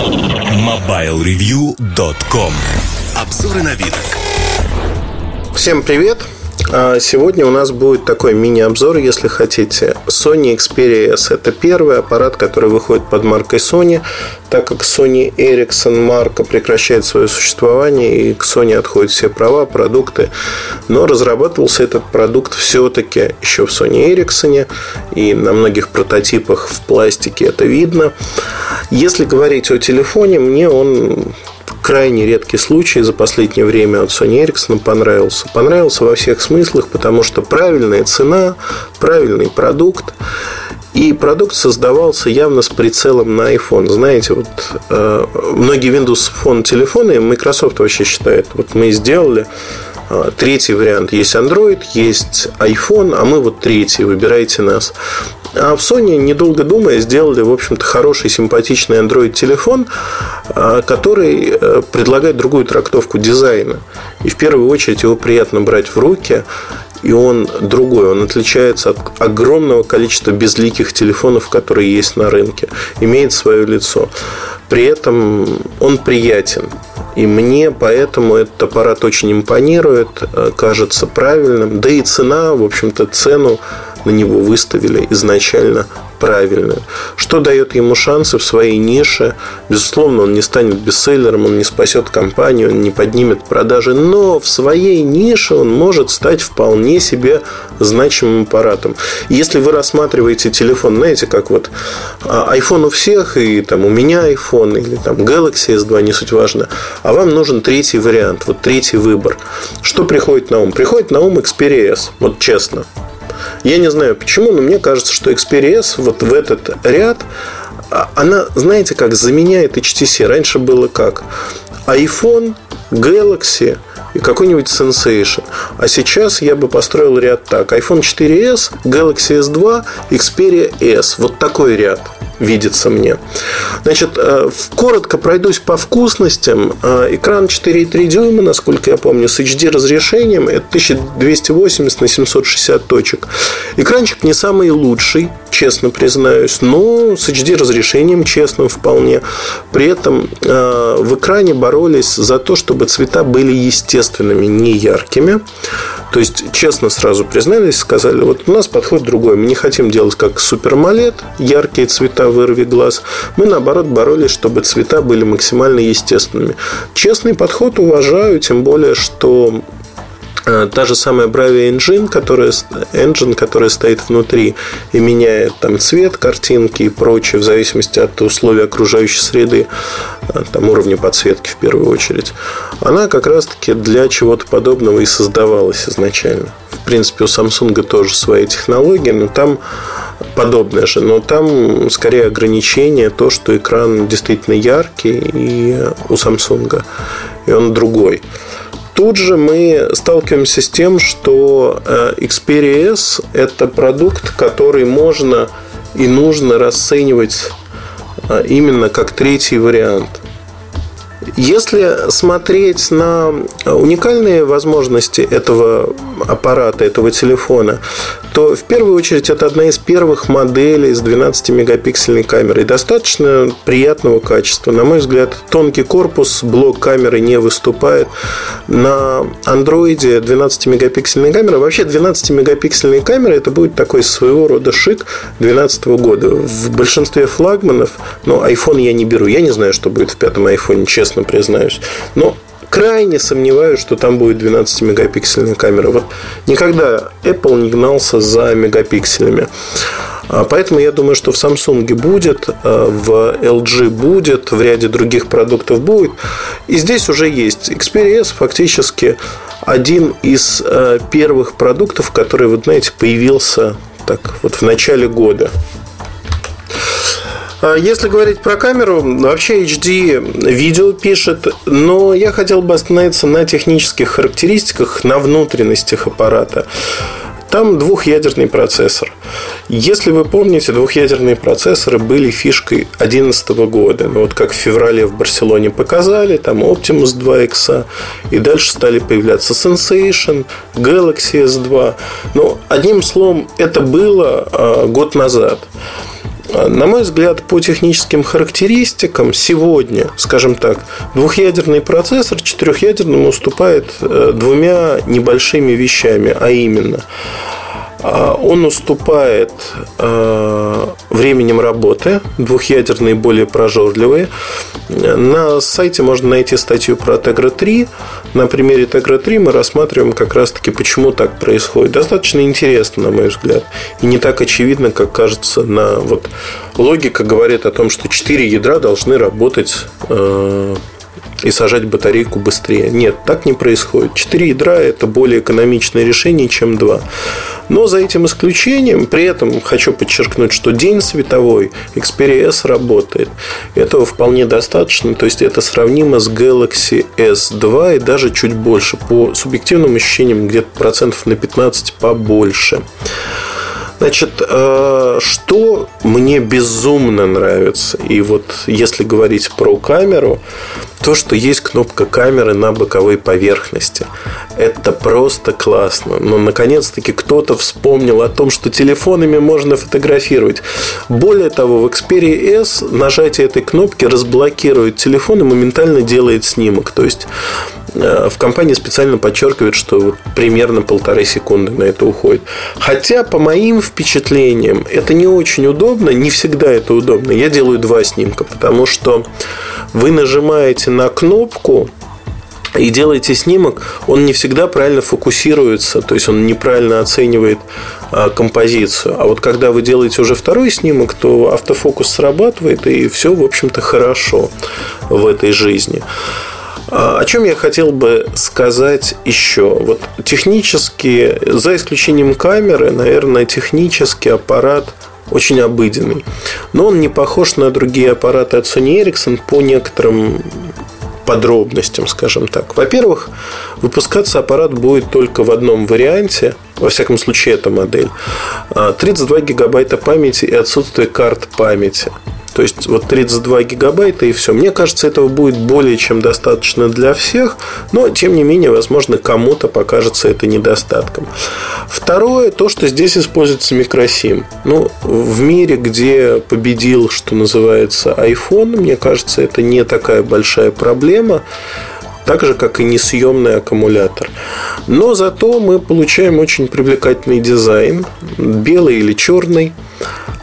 MobileReview.com Обзоры на вид. Всем привет! А сегодня у нас будет такой мини-обзор, если хотите. Sony Xperia S – это первый аппарат, который выходит под маркой Sony, так как Sony Ericsson марка прекращает свое существование, и к Sony отходят все права, продукты. Но разрабатывался этот продукт все-таки еще в Sony Ericsson, и на многих прототипах в пластике это видно. Если говорить о телефоне, мне он крайне редкий случай за последнее время от Sony Ericsson понравился. Понравился во всех смыслах, потому что правильная цена, правильный продукт. И продукт создавался явно с прицелом на iPhone. Знаете, вот э, многие Windows Phone телефоны Microsoft вообще считает, вот мы сделали э, третий вариант. Есть Android, есть iPhone, а мы вот третий, выбирайте нас. А в Sony, недолго думая, сделали, в общем-то, хороший, симпатичный Android-телефон, а, который э, предлагает другую трактовку дизайна. И в первую очередь его приятно брать в руки, и он другой. Он отличается от огромного количества безликих телефонов, которые есть на рынке. Имеет свое лицо. При этом он приятен. И мне поэтому этот аппарат очень импонирует, э, кажется правильным. Да и цена, в общем-то, цену на него выставили изначально правильную. Что дает ему шансы в своей нише? Безусловно, он не станет бестселлером, он не спасет компанию, он не поднимет продажи, но в своей нише он может стать вполне себе значимым аппаратом. Если вы рассматриваете телефон, знаете, как вот а, iPhone у всех, и там у меня iPhone, или там Galaxy S2, не суть важно, а вам нужен третий вариант, вот третий выбор. Что приходит на ум? Приходит на ум Xperia S, вот честно. Я не знаю почему, но мне кажется, что Xperia S вот в этот ряд, а, она, знаете, как заменяет HTC. Раньше было как? iPhone, Galaxy и какой-нибудь Sensation. А сейчас я бы построил ряд так. iPhone 4s, Galaxy S2, Xperia S. Вот такой ряд видится мне. Значит, э, коротко пройдусь по вкусностям. Э, экран 4,3 дюйма, насколько я помню, с HD разрешением. Это 1280 на 760 точек. Экранчик не самый лучший, честно признаюсь, но с HD разрешением, честно, вполне. При этом э, в экране боролись за то, чтобы цвета были естественными, не яркими. То есть, честно сразу признались, сказали, вот у нас подход другой. Мы не хотим делать как супермолет, яркие цвета вырви глаз. Мы, наоборот, боролись, чтобы цвета были максимально естественными. Честный подход уважаю, тем более, что та же самая Bravia Engine, которая, engine, которая стоит внутри и меняет там цвет картинки и прочее в зависимости от условий окружающей среды, э, там уровня подсветки в первую очередь, она как раз-таки для чего-то подобного и создавалась изначально. В принципе, у Samsung тоже свои технологии, но там подобное же, но там скорее ограничение то, что экран действительно яркий и у Samsung, и он другой. Тут же мы сталкиваемся с тем, что э, Xperia S – это продукт, который можно и нужно расценивать э, именно как третий вариант. Если смотреть на уникальные возможности этого аппарата, этого телефона, то в первую очередь это одна из первых моделей с 12-мегапиксельной камерой. Достаточно приятного качества. На мой взгляд, тонкий корпус, блок камеры не выступает. На андроиде 12-мегапиксельная камера. Вообще 12-мегапиксельная камера это будет такой своего рода шик 2012 года. В большинстве флагманов, но iPhone я не беру. Я не знаю, что будет в пятом iPhone, честно признаюсь. Но крайне сомневаюсь, что там будет 12-мегапиксельная камера. Вот никогда Apple не гнался за мегапикселями. А, поэтому я думаю, что в Samsung будет, а, в LG будет, в ряде других продуктов будет. И здесь уже есть Xperia S фактически один из а, первых продуктов, который, вот знаете, появился так вот в начале года. А если говорить про камеру, вообще HD видео пишет, но я хотел бы остановиться на технических характеристиках, на внутренностях аппарата. Там двухъядерный процессор. Если вы помните, двухъядерные процессоры были фишкой 2011 года. Ну, вот как в феврале в Барселоне показали, там Optimus 2 X, и дальше стали появляться Sensation, Galaxy S2. Но одним словом, это было э, год назад. На мой взгляд, по техническим характеристикам сегодня, скажем так, двухъядерный процессор четырехъядерному уступает э, двумя небольшими вещами, а именно – а, он уступает э, временем работы, двухъядерные более прожорливые. На сайте можно найти статью про Tegra 3. На примере Tegra 3 мы рассматриваем как раз-таки, почему так происходит. Достаточно интересно, на мой взгляд. И не так очевидно, как кажется на... Вот, логика говорит о том, что 4 ядра должны работать э, и сажать батарейку быстрее. Нет, так не происходит. Четыре ядра – это более экономичное решение, чем два. Но за этим исключением, при этом хочу подчеркнуть, что день световой Xperia S работает. Этого вполне достаточно. То есть, это сравнимо с Galaxy S2 и даже чуть больше. По субъективным ощущениям, где-то процентов на 15 побольше. Значит, э, что мне безумно нравится, и вот если говорить про камеру, то, что есть кнопка камеры на боковой поверхности. Это просто классно. Но, наконец-таки, кто-то вспомнил о том, что телефонами можно фотографировать. Более того, в Xperia S нажатие этой кнопки разблокирует телефон и моментально делает снимок. То есть, в компании специально подчеркивают, что примерно полторы секунды на это уходит. Хотя, по моим впечатлениям, это не очень удобно. Не всегда это удобно. Я делаю два снимка, потому что вы нажимаете нажимаете на кнопку и делаете снимок, он не всегда правильно фокусируется, то есть он неправильно оценивает а, композицию. А вот когда вы делаете уже второй снимок, то автофокус срабатывает, и все, в общем-то, хорошо в этой жизни. А, о чем я хотел бы сказать еще? Вот технически, за исключением камеры, наверное, технически аппарат очень обыденный. Но он не похож на другие аппараты от Sony Ericsson по некоторым подробностям, скажем так. Во-первых, выпускаться аппарат будет только в одном варианте, во всяком случае, эта модель. 32 а, гигабайта памяти и отсутствие карт памяти. То есть вот 32 гигабайта и все. Мне кажется, этого будет более чем достаточно для всех, но тем не менее, возможно, кому-то покажется это недостатком. Второе, то, что здесь используется микросим. Ну, в мире, где победил, что называется, iPhone, мне кажется, это не такая большая проблема так же, как и несъемный аккумулятор. Но зато мы получаем очень привлекательный дизайн, белый или черный.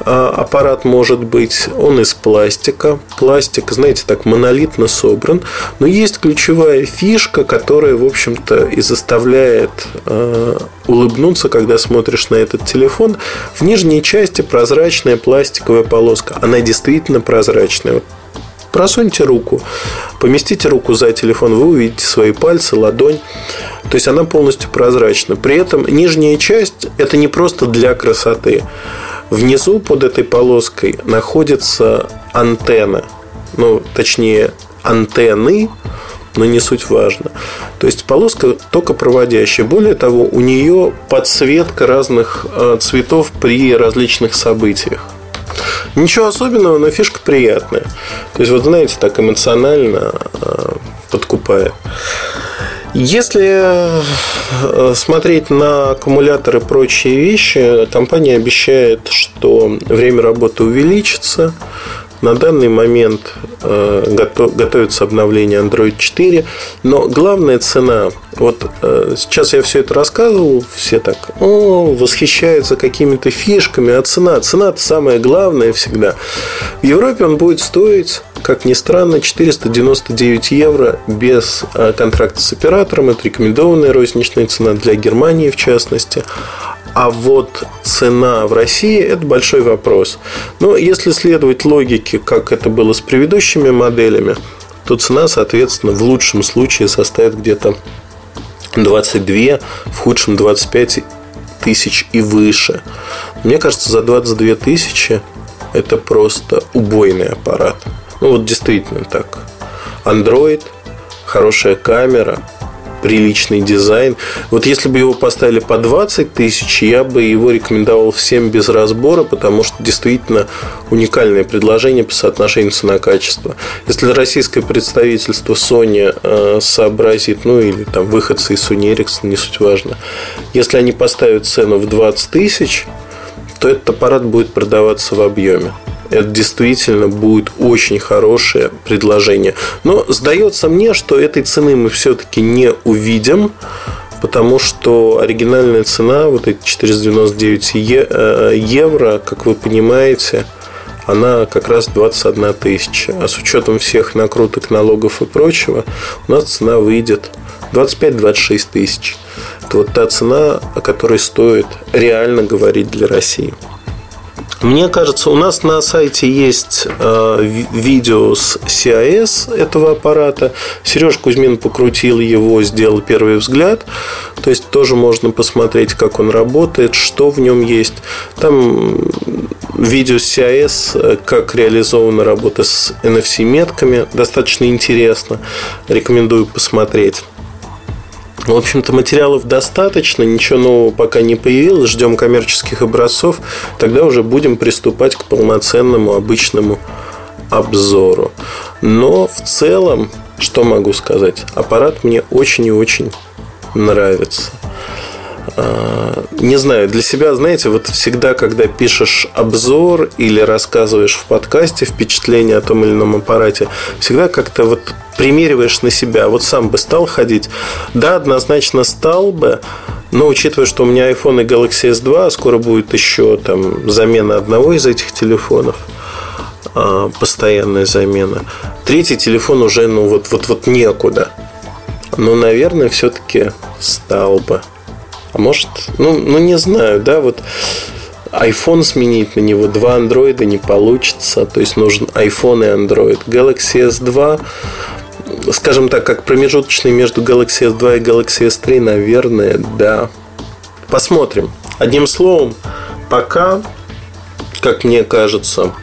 А, аппарат может быть, он из пластика. Пластик, знаете, так монолитно собран. Но есть ключевая фишка, которая, в общем-то, и заставляет э, улыбнуться, когда смотришь на этот телефон. В нижней части прозрачная пластиковая полоска. Она действительно прозрачная. Просуньте руку, поместите руку за телефон, вы увидите свои пальцы, ладонь. То есть она полностью прозрачна. При этом нижняя часть это не просто для красоты. Внизу под этой полоской находится антенна. Ну, точнее, антенны, но не суть важно. То есть полоска только проводящая. Более того, у нее подсветка разных э, цветов при различных событиях. Ничего особенного, но фишка приятная. То есть, вот знаете, так эмоционально э, подкупает. Если э, смотреть на аккумуляторы и прочие вещи, компания обещает, что время работы увеличится, на данный момент э, готовится обновление Android 4, но главная цена, вот э, сейчас я все это рассказывал, все так о, восхищаются какими-то фишками, а цена, цена это самое главное всегда. В Европе он будет стоить, как ни странно, 499 евро без э, контракта с оператором, это рекомендованная розничная цена для Германии в частности. А вот цена в России – это большой вопрос. Но если следовать логике, как это было с предыдущими моделями, то цена, соответственно, в лучшем случае составит где-то 22, в худшем 25 тысяч и выше. Мне кажется, за 22 тысячи это просто убойный аппарат. Ну вот действительно так. Android, хорошая камера – приличный дизайн. Вот если бы его поставили по 20 тысяч, я бы его рекомендовал всем без разбора, потому что действительно уникальное предложение по соотношению цена-качество. Если российское представительство Sony э, сообразит, ну или там выходцы из Sony Ericsson, не суть важно, если они поставят цену в 20 тысяч, то этот аппарат будет продаваться в объеме. Это действительно будет очень хорошее предложение. Но сдается мне, что этой цены мы все-таки не увидим, потому что оригинальная цена, вот эти 499 э, евро, как вы понимаете, она как раз 21 тысяча. А с учетом всех накруток, налогов и прочего, у нас цена выйдет 25-26 тысяч. Это вот та цена, о которой стоит реально говорить для России. Мне кажется, у нас на сайте есть э, видео с CIS этого аппарата. Сереж Кузьмин покрутил его, сделал первый взгляд. То есть тоже можно посмотреть, как он работает, что в нем есть. Там видео с CIS, как реализована работа с NFC-метками. Достаточно интересно. Рекомендую посмотреть. В общем-то, материалов достаточно, ничего нового пока не появилось, ждем коммерческих образцов, тогда уже будем приступать к полноценному обычному обзору. Но в целом, что могу сказать, аппарат мне очень и очень нравится. Не знаю, для себя, знаете, вот всегда, когда пишешь обзор или рассказываешь в подкасте впечатление о том или ином аппарате, всегда как-то вот примериваешь на себя. Вот сам бы стал ходить. Да, однозначно стал бы, но учитывая, что у меня iPhone и Galaxy S2, а скоро будет еще там замена одного из этих телефонов, а, постоянная замена. Третий телефон уже, ну вот, вот, вот некуда. Но, наверное, все-таки стал бы. А может, ну, ну не знаю, да, вот iPhone сменить на него, два андроида не получится, то есть нужен iPhone и Android. Galaxy S2, скажем так, как промежуточный между Galaxy S2 и Galaxy S3, наверное, да. Посмотрим. Одним словом, пока, как мне кажется,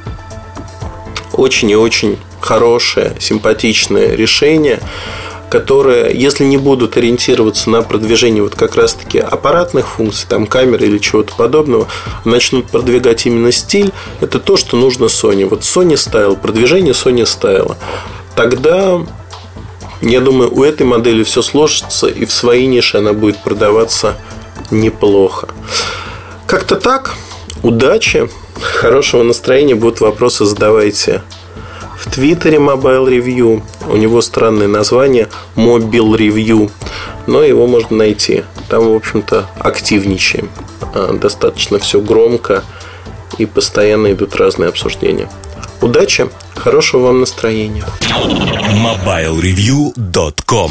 очень и очень хорошее, симпатичное решение – которые, если не будут ориентироваться на продвижение вот как раз-таки аппаратных функций, там камеры или чего-то подобного, начнут продвигать именно стиль, это то, что нужно Sony. Вот Sony Style, продвижение Sony Style. Тогда, я думаю, у этой модели все сложится, и в своей нише она будет продаваться неплохо. Как-то так. Удачи, хорошего настроения. Будут вопросы, задавайте в Твиттере Mobile Review. У него странное название Mobile Review. Но его можно найти. Там, в общем-то, активничаем. А, достаточно все громко и постоянно идут разные обсуждения. Удачи, хорошего вам настроения. MobileReview.com